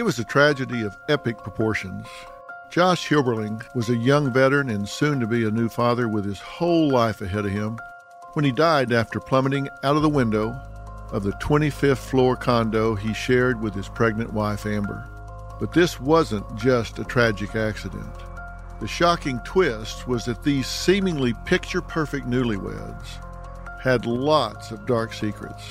It was a tragedy of epic proportions. Josh Hilberling was a young veteran and soon to be a new father with his whole life ahead of him when he died after plummeting out of the window of the 25th floor condo he shared with his pregnant wife Amber. But this wasn't just a tragic accident. The shocking twist was that these seemingly picture perfect newlyweds had lots of dark secrets.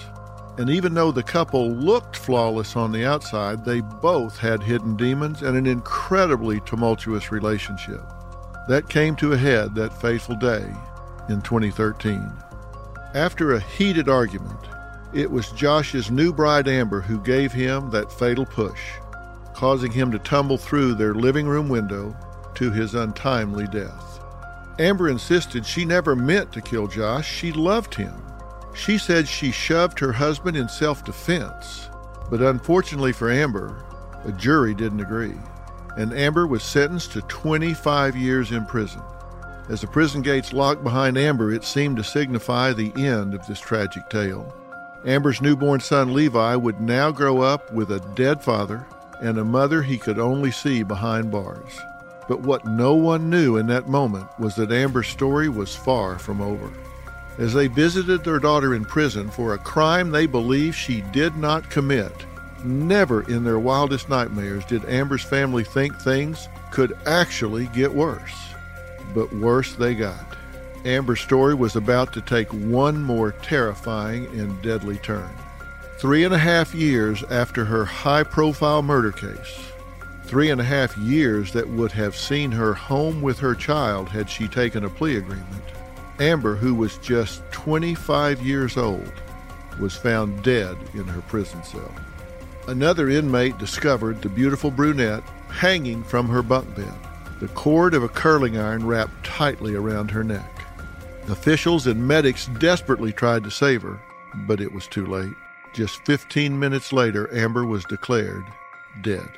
And even though the couple looked flawless on the outside, they both had hidden demons and an incredibly tumultuous relationship. That came to a head that fateful day in 2013. After a heated argument, it was Josh's new bride Amber who gave him that fatal push, causing him to tumble through their living room window to his untimely death. Amber insisted she never meant to kill Josh, she loved him. She said she shoved her husband in self defense, but unfortunately for Amber, a jury didn't agree, and Amber was sentenced to 25 years in prison. As the prison gates locked behind Amber, it seemed to signify the end of this tragic tale. Amber's newborn son Levi would now grow up with a dead father and a mother he could only see behind bars. But what no one knew in that moment was that Amber's story was far from over as they visited their daughter in prison for a crime they believe she did not commit. Never in their wildest nightmares did Amber's family think things could actually get worse. But worse they got. Amber's story was about to take one more terrifying and deadly turn. Three and a half years after her high profile murder case, three and a half years that would have seen her home with her child had she taken a plea agreement, Amber, who was just 25 years old, was found dead in her prison cell. Another inmate discovered the beautiful brunette hanging from her bunk bed, the cord of a curling iron wrapped tightly around her neck. Officials and medics desperately tried to save her, but it was too late. Just 15 minutes later, Amber was declared dead.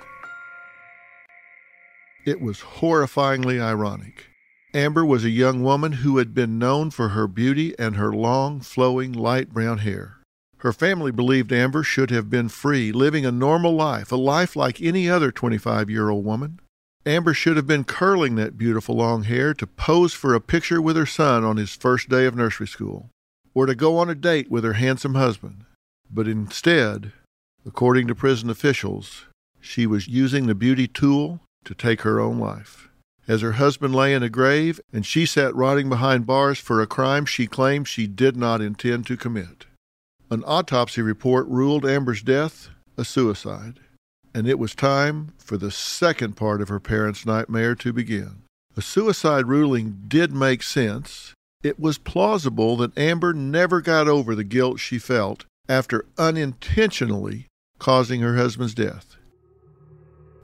It was horrifyingly ironic. Amber was a young woman who had been known for her beauty and her long, flowing, light brown hair. Her family believed Amber should have been free, living a normal life, a life like any other 25 year old woman. Amber should have been curling that beautiful long hair to pose for a picture with her son on his first day of nursery school, or to go on a date with her handsome husband. But instead, according to prison officials, she was using the beauty tool to take her own life as her husband lay in a grave and she sat rotting behind bars for a crime she claimed she did not intend to commit. An autopsy report ruled Amber's death a suicide, and it was time for the second part of her parents' nightmare to begin. A suicide ruling did make sense. It was plausible that Amber never got over the guilt she felt after unintentionally causing her husband's death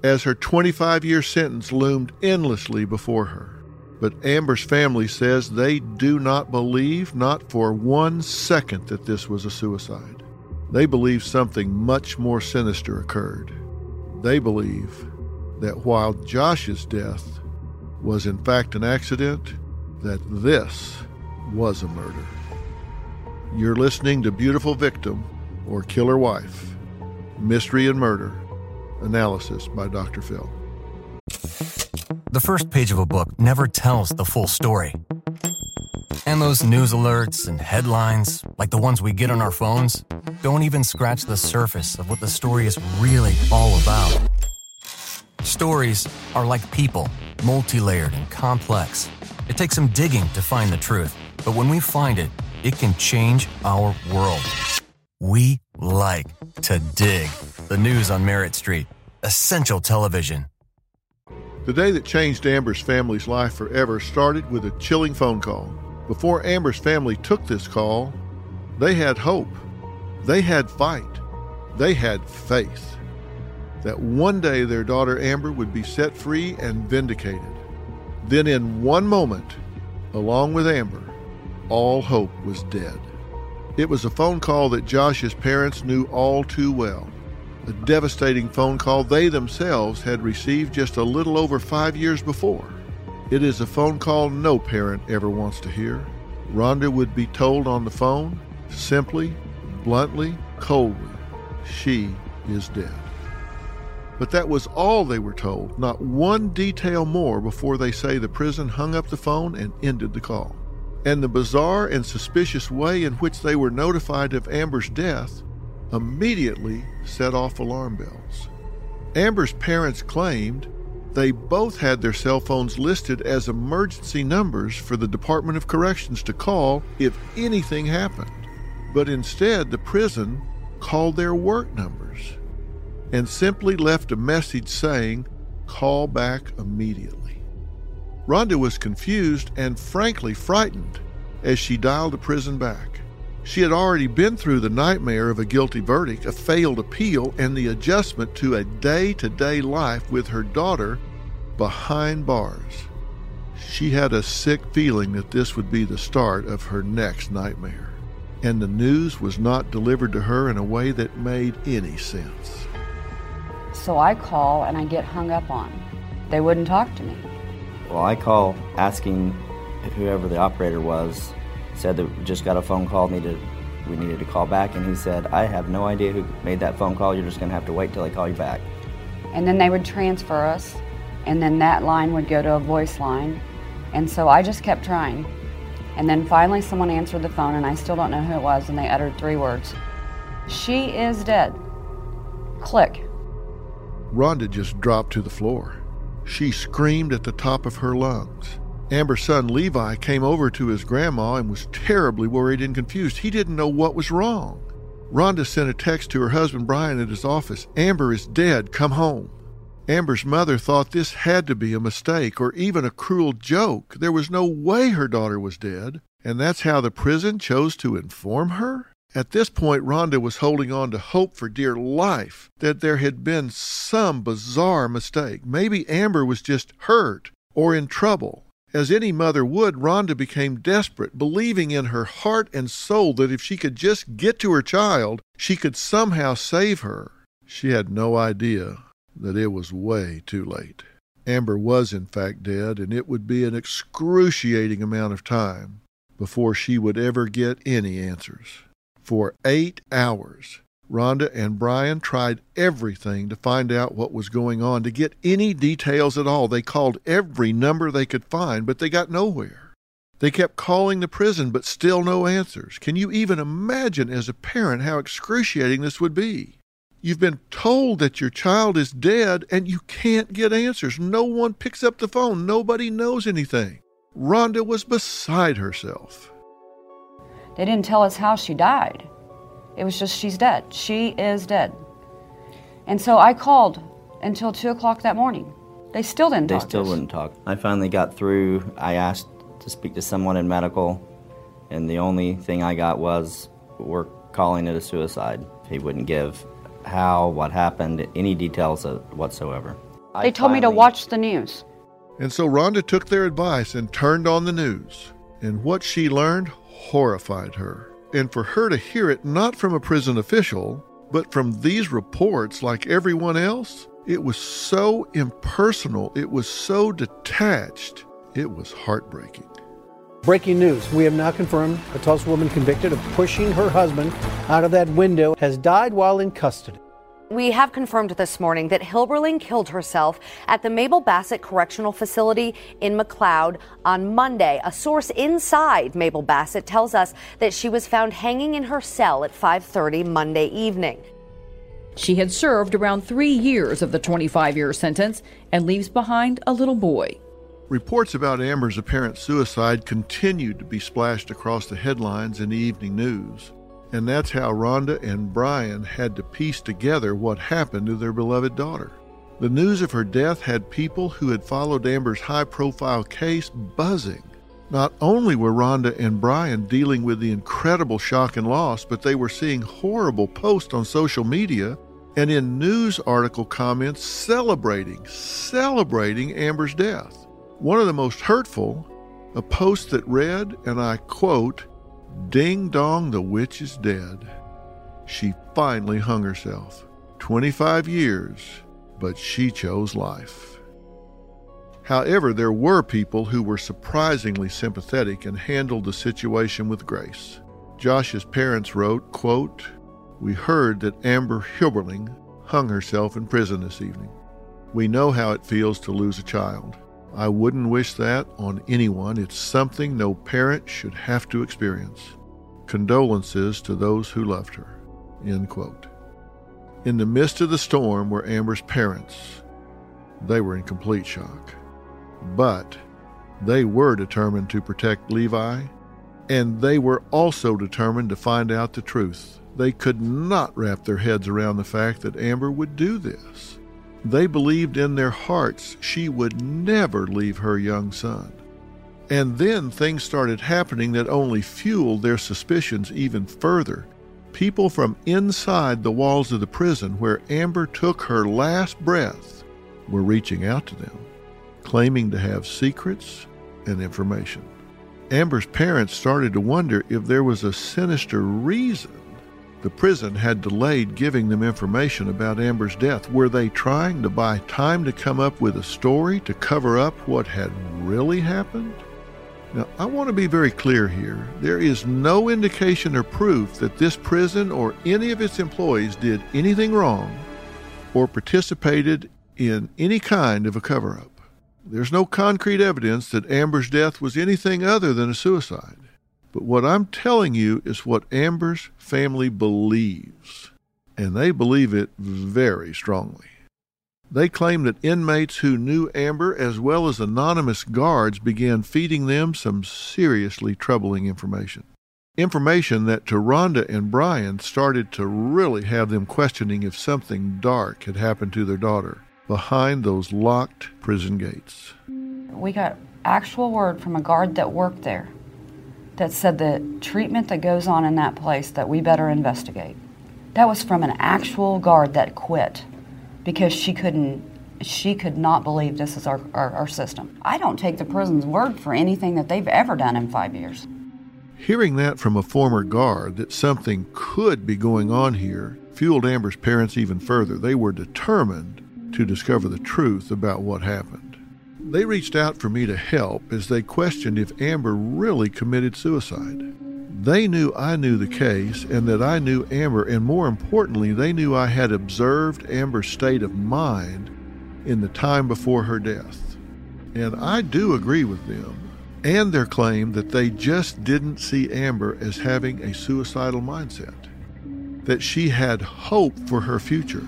as her 25 year sentence loomed endlessly before her. But Amber's family says they do not believe, not for one second, that this was a suicide. They believe something much more sinister occurred. They believe that while Josh's death was in fact an accident, that this was a murder. You're listening to Beautiful Victim or Killer Wife Mystery and Murder Analysis by Dr. Phil. The first page of a book never tells the full story. And those news alerts and headlines, like the ones we get on our phones, don't even scratch the surface of what the story is really all about. Stories are like people, multi layered and complex. It takes some digging to find the truth, but when we find it, it can change our world. We like to dig. The news on Merit Street. Essential television. The day that changed Amber's family's life forever started with a chilling phone call. Before Amber's family took this call, they had hope. They had fight. They had faith that one day their daughter Amber would be set free and vindicated. Then, in one moment, along with Amber, all hope was dead. It was a phone call that Josh's parents knew all too well. A devastating phone call they themselves had received just a little over five years before. It is a phone call no parent ever wants to hear. Rhonda would be told on the phone, simply, bluntly, coldly, she is dead. But that was all they were told, not one detail more before they say the prison hung up the phone and ended the call. And the bizarre and suspicious way in which they were notified of Amber's death immediately set off alarm bells. Amber's parents claimed they both had their cell phones listed as emergency numbers for the Department of Corrections to call if anything happened. But instead, the prison called their work numbers and simply left a message saying, call back immediately. Rhonda was confused and frankly frightened as she dialed the prison back. She had already been through the nightmare of a guilty verdict, a failed appeal, and the adjustment to a day to day life with her daughter behind bars. She had a sick feeling that this would be the start of her next nightmare. And the news was not delivered to her in a way that made any sense. So I call and I get hung up on. They wouldn't talk to me. Well, I call asking whoever the operator was, said that we just got a phone call, needed we needed to call back, and he said, I have no idea who made that phone call. You're just going to have to wait till I call you back. And then they would transfer us, and then that line would go to a voice line. And so I just kept trying. And then finally, someone answered the phone, and I still don't know who it was, and they uttered three words She is dead. Click. Rhonda just dropped to the floor. She screamed at the top of her lungs. Amber's son Levi came over to his grandma and was terribly worried and confused. He didn't know what was wrong. Rhonda sent a text to her husband Brian at his office Amber is dead, come home. Amber's mother thought this had to be a mistake or even a cruel joke. There was no way her daughter was dead, and that's how the prison chose to inform her? At this point, Rhonda was holding on to hope for dear life that there had been some bizarre mistake. Maybe Amber was just hurt or in trouble. As any mother would, Rhonda became desperate, believing in her heart and soul that if she could just get to her child, she could somehow save her. She had no idea that it was way too late. Amber was, in fact, dead, and it would be an excruciating amount of time before she would ever get any answers. For eight hours, Rhonda and Brian tried everything to find out what was going on, to get any details at all. They called every number they could find, but they got nowhere. They kept calling the prison, but still no answers. Can you even imagine as a parent how excruciating this would be? You've been told that your child is dead and you can't get answers. No one picks up the phone. Nobody knows anything. Rhonda was beside herself. They didn't tell us how she died. It was just, she's dead. She is dead. And so I called until 2 o'clock that morning. They still didn't They talk. to still us. wouldn't talk. I finally got through. I asked to speak to someone in medical, and the only thing I got was, we're calling it a suicide. He wouldn't give how, what happened, any details of- whatsoever. I They told me to watch the news. And so Rhonda took their advice and turned on the news. And what she learned horrified her. And for her to hear it not from a prison official, but from these reports like everyone else, it was so impersonal, it was so detached, it was heartbreaking. Breaking news. We have now confirmed a Tulsa woman convicted of pushing her husband out of that window has died while in custody. We have confirmed this morning that Hilberling killed herself at the Mabel Bassett Correctional Facility in McLoud on Monday. A source inside Mabel Bassett tells us that she was found hanging in her cell at 5:30 Monday evening. She had served around three years of the 25 year sentence and leaves behind a little boy. Reports about Amber's apparent suicide continued to be splashed across the headlines in the evening news. And that's how Rhonda and Brian had to piece together what happened to their beloved daughter. The news of her death had people who had followed Amber's high profile case buzzing. Not only were Rhonda and Brian dealing with the incredible shock and loss, but they were seeing horrible posts on social media and in news article comments celebrating, celebrating Amber's death. One of the most hurtful, a post that read, and I quote, Ding dong, the witch is dead. She finally hung herself. 25 years, but she chose life. However, there were people who were surprisingly sympathetic and handled the situation with grace. Josh's parents wrote, quote, We heard that Amber Hilberling hung herself in prison this evening. We know how it feels to lose a child. I wouldn't wish that on anyone. It's something no parent should have to experience. Condolences to those who loved her. End quote. In the midst of the storm were Amber's parents. They were in complete shock. But they were determined to protect Levi, and they were also determined to find out the truth. They could not wrap their heads around the fact that Amber would do this. They believed in their hearts she would never leave her young son. And then things started happening that only fueled their suspicions even further. People from inside the walls of the prison where Amber took her last breath were reaching out to them, claiming to have secrets and information. Amber's parents started to wonder if there was a sinister reason the prison had delayed giving them information about Amber's death. Were they trying to buy time to come up with a story to cover up what had really happened? Now, I want to be very clear here. There is no indication or proof that this prison or any of its employees did anything wrong or participated in any kind of a cover up. There's no concrete evidence that Amber's death was anything other than a suicide. But what I'm telling you is what Amber's family believes, and they believe it very strongly. They claim that inmates who knew Amber, as well as anonymous guards, began feeding them some seriously troubling information. Information that to Rhonda and Brian started to really have them questioning if something dark had happened to their daughter behind those locked prison gates. We got actual word from a guard that worked there that said the treatment that goes on in that place that we better investigate. That was from an actual guard that quit because she couldn't she could not believe this is our, our, our, system. I don't take the prison's word for anything that they've ever done in five years. Hearing that from a former guard that something could be going on here fueled Amber's parents even further. They were determined to discover the truth about what happened. They reached out for me to help as they questioned if Amber really committed suicide. They knew I knew the case and that I knew Amber, and more importantly, they knew I had observed Amber's state of mind in the time before her death. And I do agree with them and their claim that they just didn't see Amber as having a suicidal mindset, that she had hope for her future.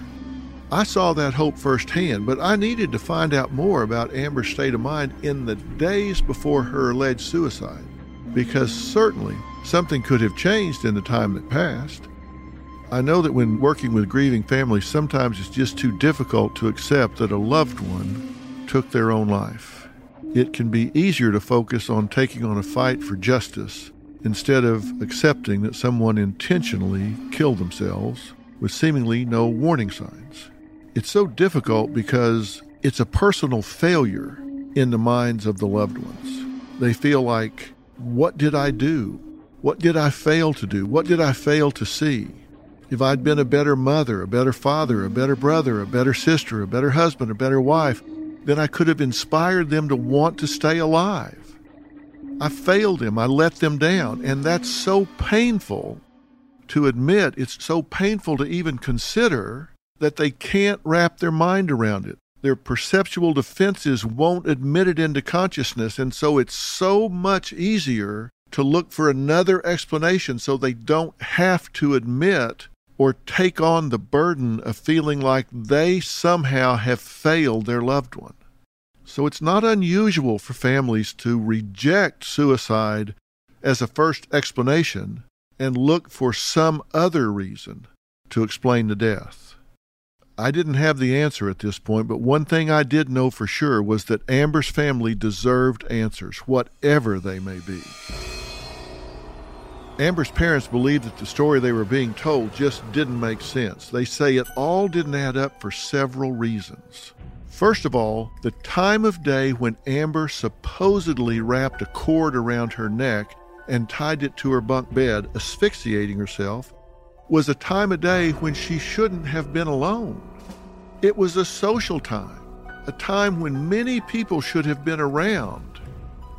I saw that hope firsthand, but I needed to find out more about Amber's state of mind in the days before her alleged suicide, because certainly Something could have changed in the time that passed. I know that when working with grieving families, sometimes it's just too difficult to accept that a loved one took their own life. It can be easier to focus on taking on a fight for justice instead of accepting that someone intentionally killed themselves with seemingly no warning signs. It's so difficult because it's a personal failure in the minds of the loved ones. They feel like, what did I do? What did I fail to do? What did I fail to see? If I'd been a better mother, a better father, a better brother, a better sister, a better husband, a better wife, then I could have inspired them to want to stay alive. I failed them. I let them down. And that's so painful to admit. It's so painful to even consider that they can't wrap their mind around it. Their perceptual defenses won't admit it into consciousness. And so it's so much easier to look for another explanation so they don't have to admit or take on the burden of feeling like they somehow have failed their loved one. So it's not unusual for families to reject suicide as a first explanation and look for some other reason to explain the death. I didn't have the answer at this point, but one thing I did know for sure was that Amber's family deserved answers, whatever they may be. Amber's parents believed that the story they were being told just didn't make sense. They say it all didn't add up for several reasons. First of all, the time of day when Amber supposedly wrapped a cord around her neck and tied it to her bunk bed, asphyxiating herself, was a time of day when she shouldn't have been alone. It was a social time, a time when many people should have been around.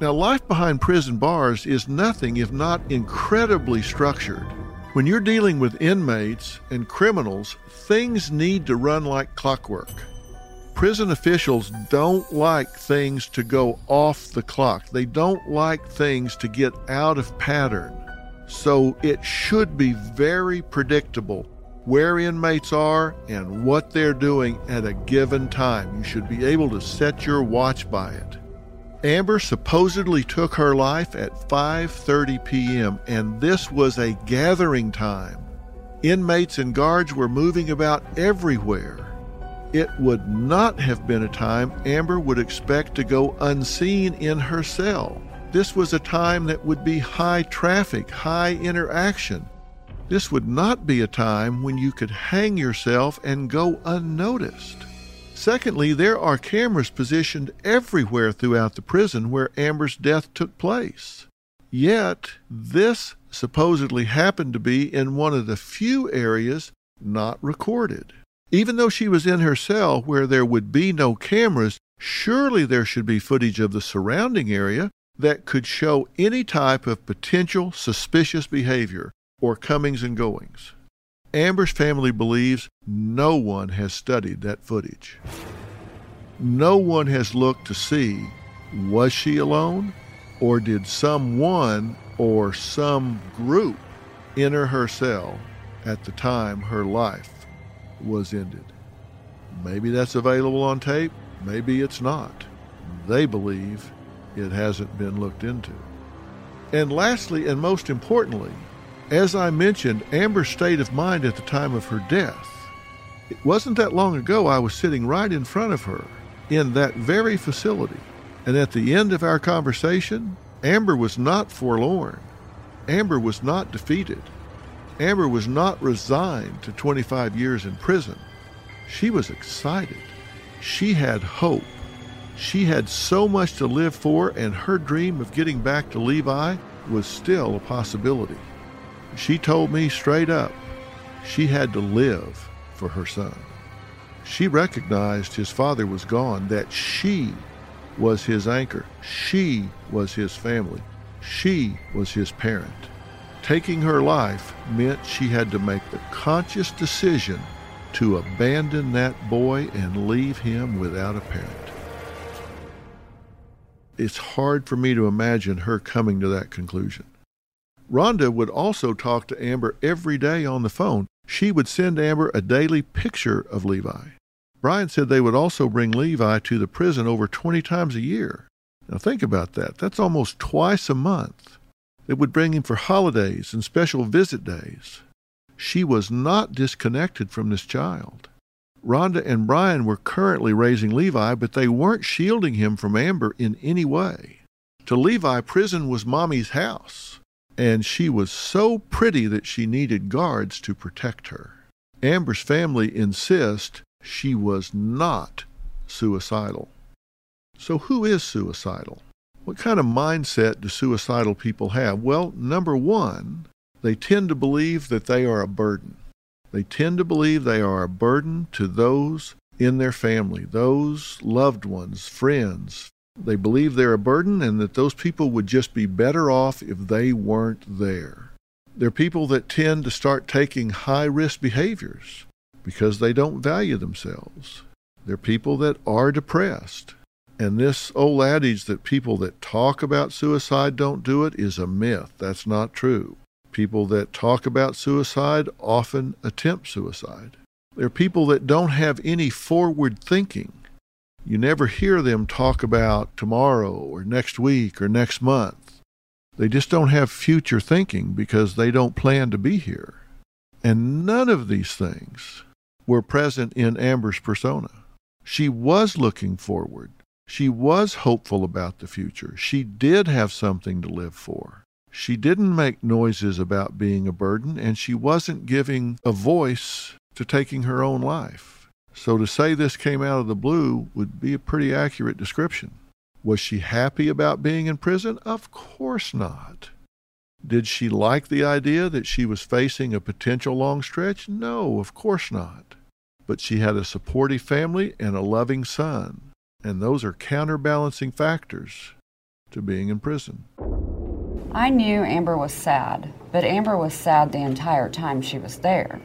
Now, life behind prison bars is nothing if not incredibly structured. When you're dealing with inmates and criminals, things need to run like clockwork. Prison officials don't like things to go off the clock. They don't like things to get out of pattern. So it should be very predictable where inmates are and what they're doing at a given time. You should be able to set your watch by it. Amber supposedly took her life at 5:30 p.m. and this was a gathering time. Inmates and guards were moving about everywhere. It would not have been a time Amber would expect to go unseen in her cell. This was a time that would be high traffic, high interaction. This would not be a time when you could hang yourself and go unnoticed. Secondly, there are cameras positioned everywhere throughout the prison where Amber's death took place. Yet, this supposedly happened to be in one of the few areas not recorded. Even though she was in her cell where there would be no cameras, surely there should be footage of the surrounding area that could show any type of potential suspicious behavior or comings and goings. Amber's family believes no one has studied that footage. No one has looked to see was she alone or did someone or some group enter her cell at the time her life was ended. Maybe that's available on tape, maybe it's not. They believe it hasn't been looked into. And lastly, and most importantly, as I mentioned, Amber's state of mind at the time of her death. It wasn't that long ago I was sitting right in front of her in that very facility. And at the end of our conversation, Amber was not forlorn. Amber was not defeated. Amber was not resigned to 25 years in prison. She was excited. She had hope. She had so much to live for, and her dream of getting back to Levi was still a possibility. She told me straight up she had to live for her son. She recognized his father was gone, that she was his anchor. She was his family. She was his parent. Taking her life meant she had to make the conscious decision to abandon that boy and leave him without a parent. It's hard for me to imagine her coming to that conclusion. Rhonda would also talk to Amber every day on the phone. She would send Amber a daily picture of Levi. Brian said they would also bring Levi to the prison over 20 times a year. Now think about that. That's almost twice a month. They would bring him for holidays and special visit days. She was not disconnected from this child. Rhonda and Brian were currently raising Levi, but they weren't shielding him from Amber in any way. To Levi, prison was mommy's house and she was so pretty that she needed guards to protect her. Amber's family insist she was not suicidal. So, who is suicidal? What kind of mindset do suicidal people have? Well, number one, they tend to believe that they are a burden. They tend to believe they are a burden to those in their family, those loved ones, friends, they believe they're a burden and that those people would just be better off if they weren't there. They're people that tend to start taking high risk behaviors because they don't value themselves. They're people that are depressed. And this old adage that people that talk about suicide don't do it is a myth. That's not true. People that talk about suicide often attempt suicide. They're people that don't have any forward thinking. You never hear them talk about tomorrow or next week or next month. They just don't have future thinking because they don't plan to be here. And none of these things were present in Amber's persona. She was looking forward. She was hopeful about the future. She did have something to live for. She didn't make noises about being a burden, and she wasn't giving a voice to taking her own life. So to say this came out of the blue would be a pretty accurate description. Was she happy about being in prison? Of course not. Did she like the idea that she was facing a potential long stretch? No, of course not. But she had a supportive family and a loving son, and those are counterbalancing factors to being in prison. I knew Amber was sad, but Amber was sad the entire time she was there.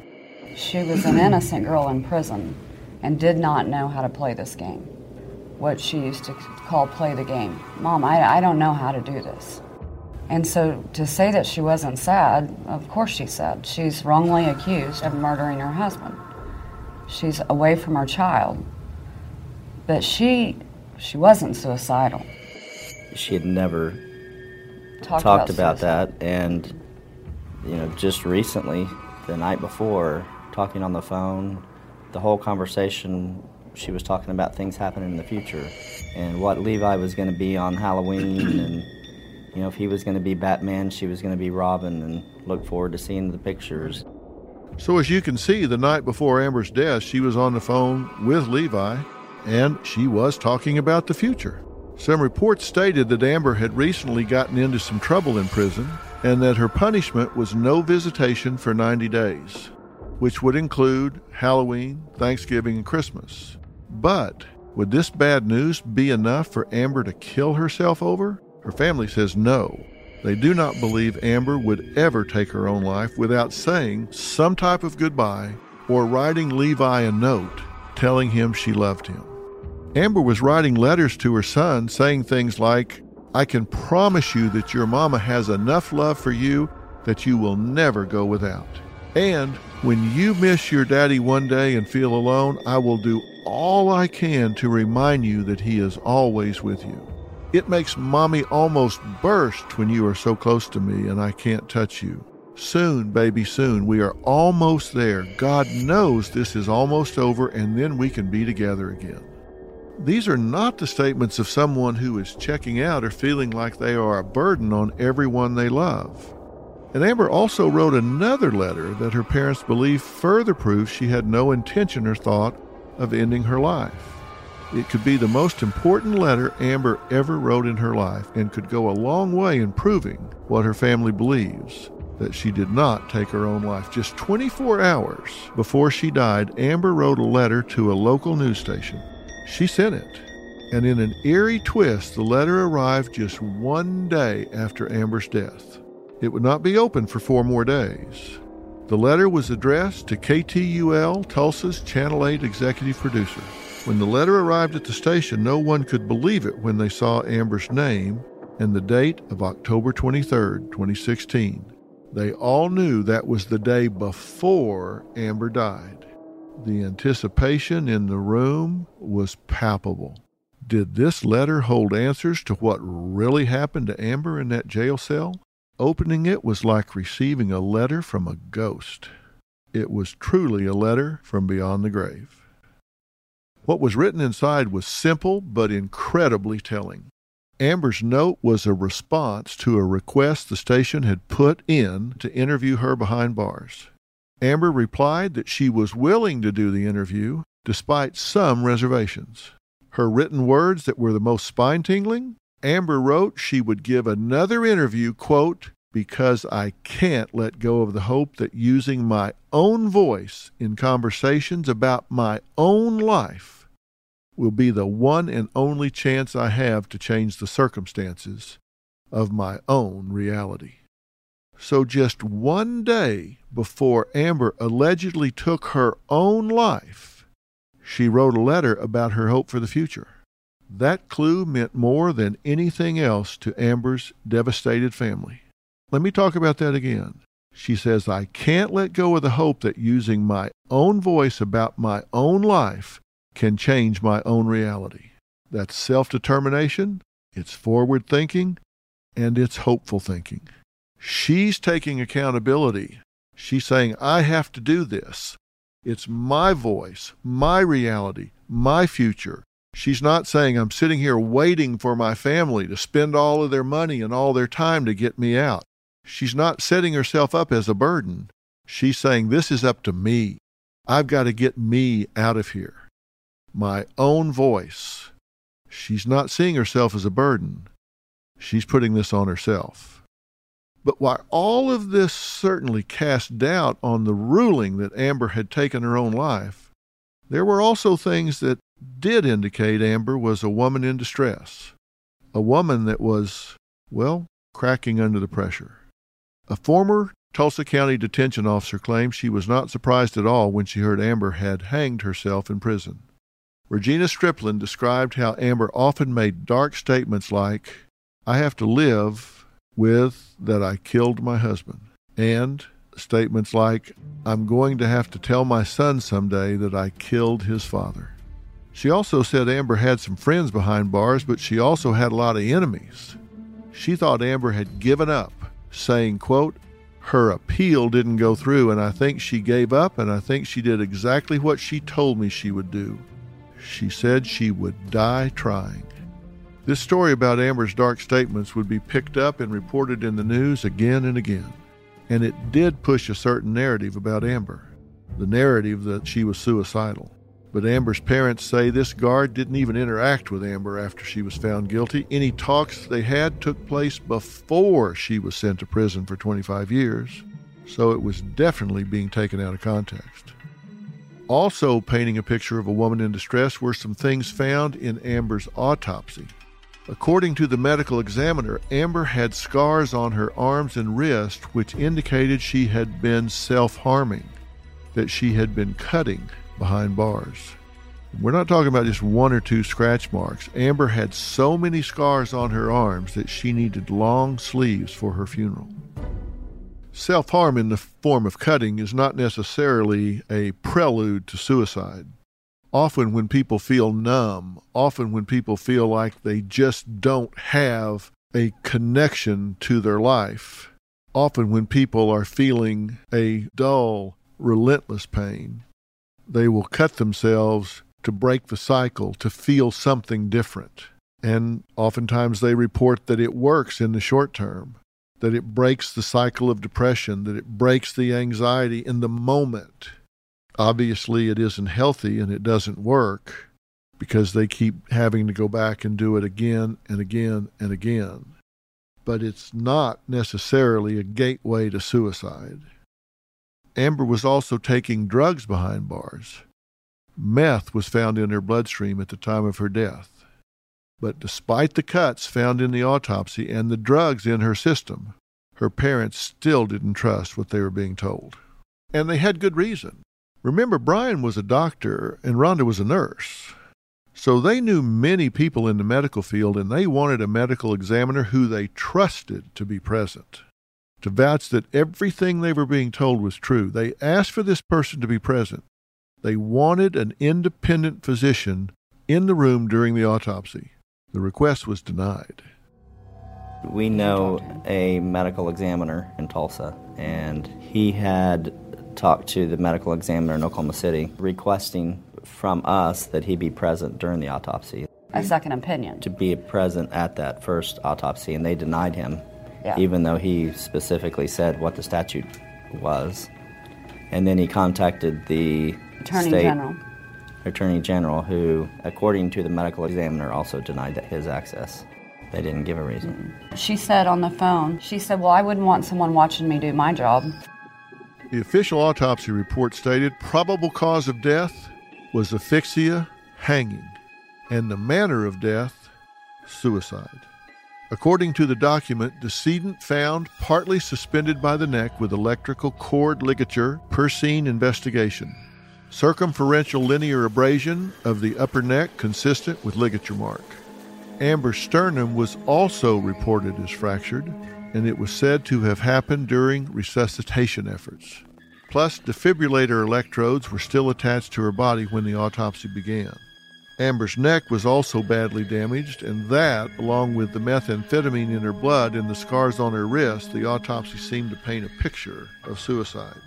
She was an innocent girl in prison and did not know how to play this game. What she used to call play the game. Mom, I, I don't know how to do this. And so to say that she wasn't sad, of course she's sad. She's wrongly accused of murdering her husband. She's away from her child. But she she wasn't suicidal. She had never Talked, talked about, about that, and you know, just recently, the night before, talking on the phone, the whole conversation, she was talking about things happening in the future, and what Levi was going to be on Halloween, and you know, if he was going to be Batman, she was going to be Robin, and look forward to seeing the pictures. So, as you can see, the night before Amber's death, she was on the phone with Levi, and she was talking about the future. Some reports stated that Amber had recently gotten into some trouble in prison and that her punishment was no visitation for 90 days, which would include Halloween, Thanksgiving, and Christmas. But would this bad news be enough for Amber to kill herself over? Her family says no. They do not believe Amber would ever take her own life without saying some type of goodbye or writing Levi a note telling him she loved him. Amber was writing letters to her son saying things like, I can promise you that your mama has enough love for you that you will never go without. And when you miss your daddy one day and feel alone, I will do all I can to remind you that he is always with you. It makes mommy almost burst when you are so close to me and I can't touch you. Soon, baby, soon. We are almost there. God knows this is almost over and then we can be together again. These are not the statements of someone who is checking out or feeling like they are a burden on everyone they love. And Amber also wrote another letter that her parents believe further proves she had no intention or thought of ending her life. It could be the most important letter Amber ever wrote in her life and could go a long way in proving what her family believes that she did not take her own life. Just 24 hours before she died, Amber wrote a letter to a local news station. She sent it, and in an eerie twist, the letter arrived just one day after Amber's death. It would not be open for four more days. The letter was addressed to KTUL, Tulsa's Channel 8 executive producer. When the letter arrived at the station, no one could believe it when they saw Amber's name and the date of October 23, 2016. They all knew that was the day before Amber died. The anticipation in the room was palpable. Did this letter hold answers to what really happened to Amber in that jail cell? Opening it was like receiving a letter from a ghost. It was truly a letter from beyond the grave. What was written inside was simple but incredibly telling. Amber's note was a response to a request the station had put in to interview her behind bars. Amber replied that she was willing to do the interview despite some reservations. Her written words that were the most spine tingling Amber wrote she would give another interview, quote, because I can't let go of the hope that using my own voice in conversations about my own life will be the one and only chance I have to change the circumstances of my own reality. So, just one day before Amber allegedly took her own life, she wrote a letter about her hope for the future. That clue meant more than anything else to Amber's devastated family. Let me talk about that again. She says, I can't let go of the hope that using my own voice about my own life can change my own reality. That's self determination, it's forward thinking, and it's hopeful thinking. She's taking accountability. She's saying, I have to do this. It's my voice, my reality, my future. She's not saying, I'm sitting here waiting for my family to spend all of their money and all their time to get me out. She's not setting herself up as a burden. She's saying, This is up to me. I've got to get me out of here. My own voice. She's not seeing herself as a burden. She's putting this on herself. But while all of this certainly cast doubt on the ruling that Amber had taken her own life, there were also things that did indicate Amber was a woman in distress. A woman that was, well, cracking under the pressure. A former Tulsa County detention officer claims she was not surprised at all when she heard Amber had hanged herself in prison. Regina Striplin described how Amber often made dark statements like, I have to live with that I killed my husband, and statements like, I'm going to have to tell my son someday that I killed his father. She also said Amber had some friends behind bars, but she also had a lot of enemies. She thought Amber had given up, saying, quote, her appeal didn't go through, and I think she gave up, and I think she did exactly what she told me she would do. She said she would die trying. This story about Amber's dark statements would be picked up and reported in the news again and again. And it did push a certain narrative about Amber the narrative that she was suicidal. But Amber's parents say this guard didn't even interact with Amber after she was found guilty. Any talks they had took place before she was sent to prison for 25 years, so it was definitely being taken out of context. Also, painting a picture of a woman in distress were some things found in Amber's autopsy. According to the medical examiner, Amber had scars on her arms and wrist which indicated she had been self harming, that she had been cutting behind bars. We're not talking about just one or two scratch marks. Amber had so many scars on her arms that she needed long sleeves for her funeral. Self harm in the form of cutting is not necessarily a prelude to suicide often when people feel numb, often when people feel like they just don't have a connection to their life, often when people are feeling a dull, relentless pain, they will cut themselves to break the cycle, to feel something different. And oftentimes they report that it works in the short term, that it breaks the cycle of depression, that it breaks the anxiety in the moment obviously it isn't healthy and it doesn't work because they keep having to go back and do it again and again and again. But it's not necessarily a gateway to suicide. Amber was also taking drugs behind bars. Meth was found in her bloodstream at the time of her death. But despite the cuts found in the autopsy and the drugs in her system, her parents still didn't trust what they were being told. And they had good reason. Remember, Brian was a doctor and Rhonda was a nurse. So they knew many people in the medical field and they wanted a medical examiner who they trusted to be present, to vouch that everything they were being told was true. They asked for this person to be present. They wanted an independent physician in the room during the autopsy. The request was denied. We know a medical examiner in Tulsa, and he had talked to the medical examiner in Oklahoma City requesting from us that he be present during the autopsy. A second opinion. To be present at that first autopsy, and they denied him, Yeah. even though he specifically said what the statute was. And then he contacted the Attorney state General. attorney general, who, according to the medical examiner, also denied that his access. They didn't give a reason. She said on the phone, she said, Well, I wouldn't want someone watching me do my job. The official autopsy report stated probable cause of death was asphyxia, hanging, and the manner of death, suicide. According to the document, decedent found partly suspended by the neck with electrical cord ligature per scene investigation. Circumferential linear abrasion of the upper neck consistent with ligature mark. Amber's sternum was also reported as fractured, and it was said to have happened during resuscitation efforts. Plus, defibrillator electrodes were still attached to her body when the autopsy began. Amber's neck was also badly damaged, and that, along with the methamphetamine in her blood and the scars on her wrist, the autopsy seemed to paint a picture of suicide.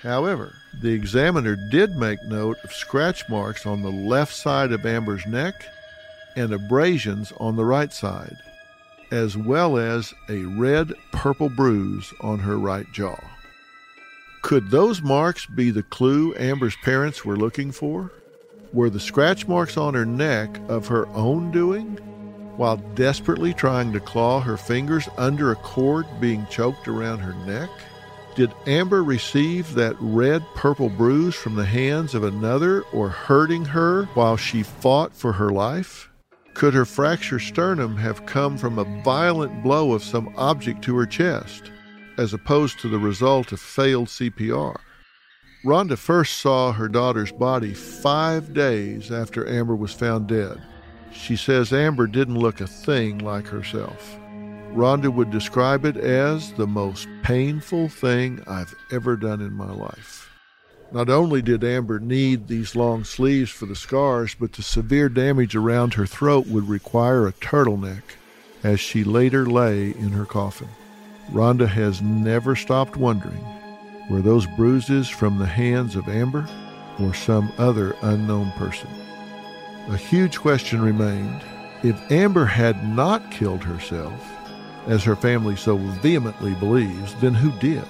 However, the examiner did make note of scratch marks on the left side of Amber's neck and abrasions on the right side, as well as a red purple bruise on her right jaw. Could those marks be the clue Amber's parents were looking for? Were the scratch marks on her neck of her own doing? While desperately trying to claw her fingers under a cord being choked around her neck? Did Amber receive that red purple bruise from the hands of another or hurting her while she fought for her life? Could her fractured sternum have come from a violent blow of some object to her chest, as opposed to the result of failed CPR? Rhonda first saw her daughter's body five days after Amber was found dead. She says Amber didn't look a thing like herself. Rhonda would describe it as the most painful thing I've ever done in my life. Not only did Amber need these long sleeves for the scars, but the severe damage around her throat would require a turtleneck as she later lay in her coffin. Rhonda has never stopped wondering were those bruises from the hands of Amber or some other unknown person? A huge question remained. If Amber had not killed herself, as her family so vehemently believes, then who did?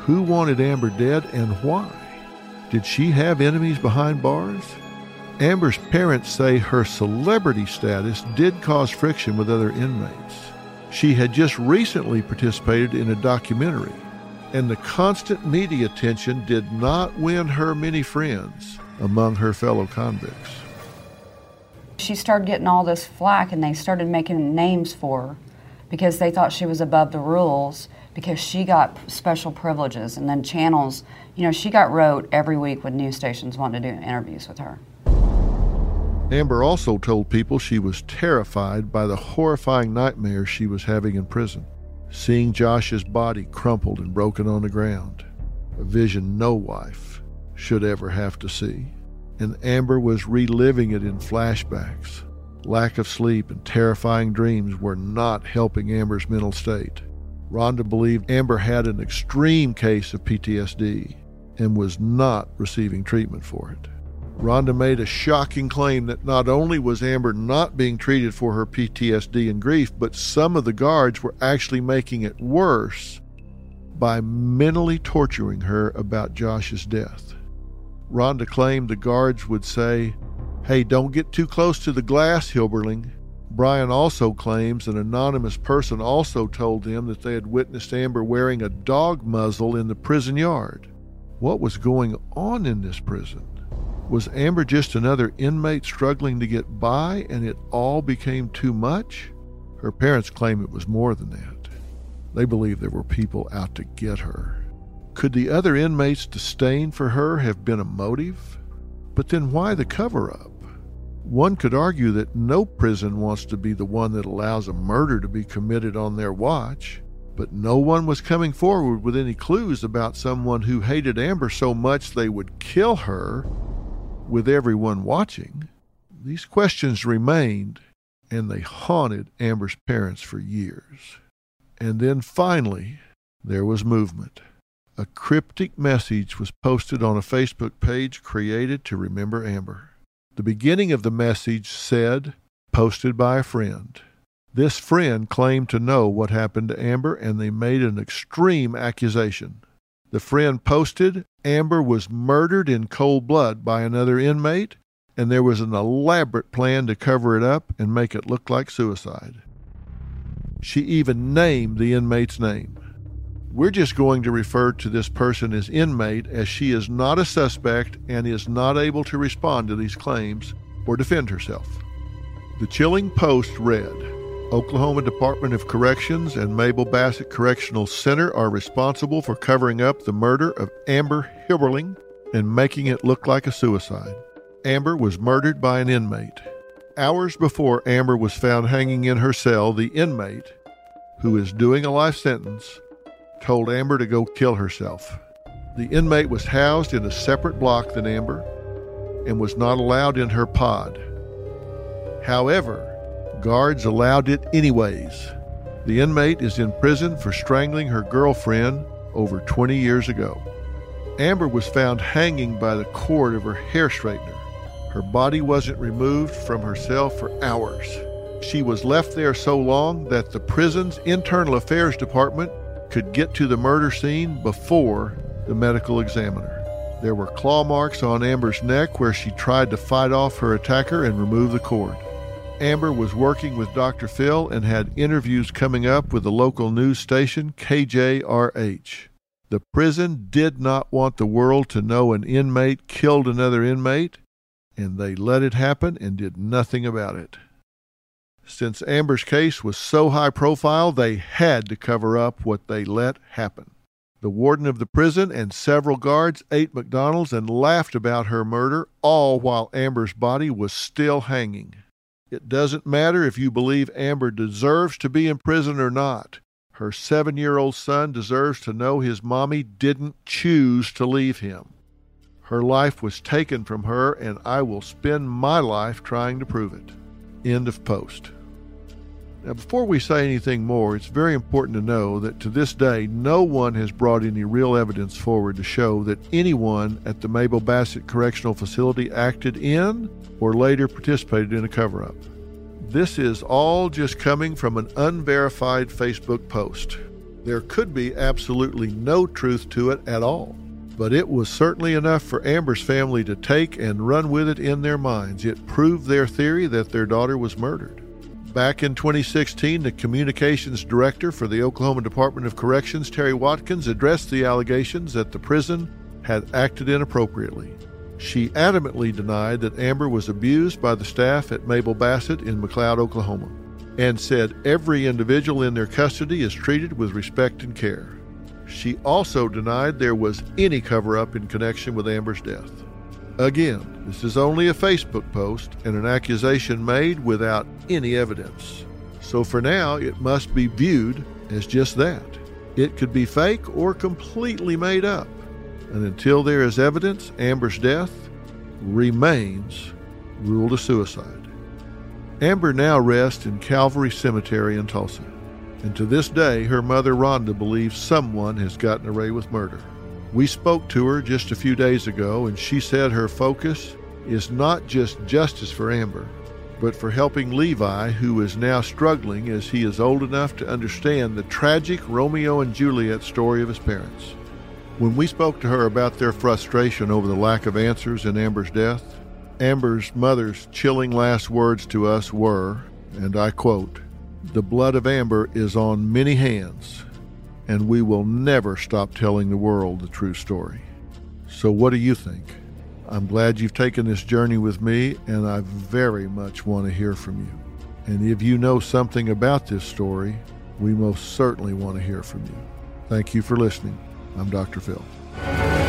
Who wanted Amber dead and why? Did she have enemies behind bars? Amber's parents say her celebrity status did cause friction with other inmates. She had just recently participated in a documentary, and the constant media attention did not win her many friends among her fellow convicts. She started getting all this flack, and they started making names for her because they thought she was above the rules because she got special privileges. And then channels you know she got wrote every week when news stations wanted to do interviews with her. Amber also told people she was terrified by the horrifying nightmares she was having in prison seeing josh's body crumpled and broken on the ground a vision no wife should ever have to see. And amber was reliving it in flashbacks. Lack of sleep and terrifying dreams were not helping Amber's mental state. Rhonda believed Amber had an extreme case of PTSD and was not receiving treatment for it. Rhonda made a shocking claim that not only was Amber not being treated for her PTSD and grief, but some of the guards were actually making it worse by mentally torturing her about Josh's death. Rhonda claimed the guards would say, Hey, don't get too close to the glass, Hilberling. Brian also claims an anonymous person also told them that they had witnessed Amber wearing a dog muzzle in the prison yard. What was going on in this prison? Was Amber just another inmate struggling to get by and it all became too much? Her parents claim it was more than that. They believe there were people out to get her. Could the other inmates' disdain for her have been a motive? But then why the cover up? One could argue that no prison wants to be the one that allows a murder to be committed on their watch, but no one was coming forward with any clues about someone who hated Amber so much they would kill her with everyone watching. These questions remained, and they haunted Amber's parents for years. And then finally, there was movement. A cryptic message was posted on a Facebook page created to remember Amber. The beginning of the message said, posted by a friend. This friend claimed to know what happened to Amber, and they made an extreme accusation. The friend posted Amber was murdered in cold blood by another inmate, and there was an elaborate plan to cover it up and make it look like suicide. She even named the inmate's name. We're just going to refer to this person as inmate as she is not a suspect and is not able to respond to these claims or defend herself. The chilling post read Oklahoma Department of Corrections and Mabel Bassett Correctional Center are responsible for covering up the murder of Amber Hilberling and making it look like a suicide. Amber was murdered by an inmate. Hours before Amber was found hanging in her cell, the inmate, who is doing a life sentence, told Amber to go kill herself. The inmate was housed in a separate block than Amber and was not allowed in her pod. However, guards allowed it anyways. The inmate is in prison for strangling her girlfriend over 20 years ago. Amber was found hanging by the cord of her hair straightener. Her body wasn't removed from her cell for hours. She was left there so long that the prison's internal affairs department could get to the murder scene before the medical examiner. There were claw marks on Amber's neck where she tried to fight off her attacker and remove the cord. Amber was working with Dr. Phil and had interviews coming up with the local news station KJRH. The prison did not want the world to know an inmate killed another inmate, and they let it happen and did nothing about it. Since Amber's case was so high profile, they had to cover up what they let happen. The warden of the prison and several guards ate McDonald's and laughed about her murder, all while Amber's body was still hanging. It doesn't matter if you believe Amber deserves to be in prison or not. Her seven year old son deserves to know his mommy didn't choose to leave him. Her life was taken from her, and I will spend my life trying to prove it. End of post. Now, before we say anything more, it's very important to know that to this day, no one has brought any real evidence forward to show that anyone at the Mabel Bassett Correctional Facility acted in or later participated in a cover up. This is all just coming from an unverified Facebook post. There could be absolutely no truth to it at all, but it was certainly enough for Amber's family to take and run with it in their minds. It proved their theory that their daughter was murdered. Back in 2016, the communications director for the Oklahoma Department of Corrections, Terri Watkins, addressed the allegations that the prison had acted inappropriately. She adamantly denied that Amber was abused by the staff at Mabel Bassett in McLoud, Oklahoma, and said every individual in their custody is treated with respect and care. She also denied there was any cover up in connection with Amber's death. Again, this is only a Facebook post and an accusation made without any evidence. So for now, it must be viewed as just that. It could be fake or completely made up. And until there is evidence, Amber's death remains ruled a suicide. Amber now rests in Calvary Cemetery in Tulsa. And to this day, her mother Rhonda believes someone has gotten away with murder. We spoke to her just a few days ago, and she said her focus is not just justice for Amber, but for helping Levi, who is now struggling as he is old enough to understand the tragic Romeo and Juliet story of his parents. When we spoke to her about their frustration over the lack of answers in Amber's death, Amber's mother's chilling last words to us were, and I quote, The blood of Amber is on many hands, and we will never stop telling the world the true story. So, what do you think? I'm glad you've taken this journey with me, and I very much want to hear from you. And if you know something about this story, we most certainly want to hear from you. Thank you for listening. I'm Dr. Phil.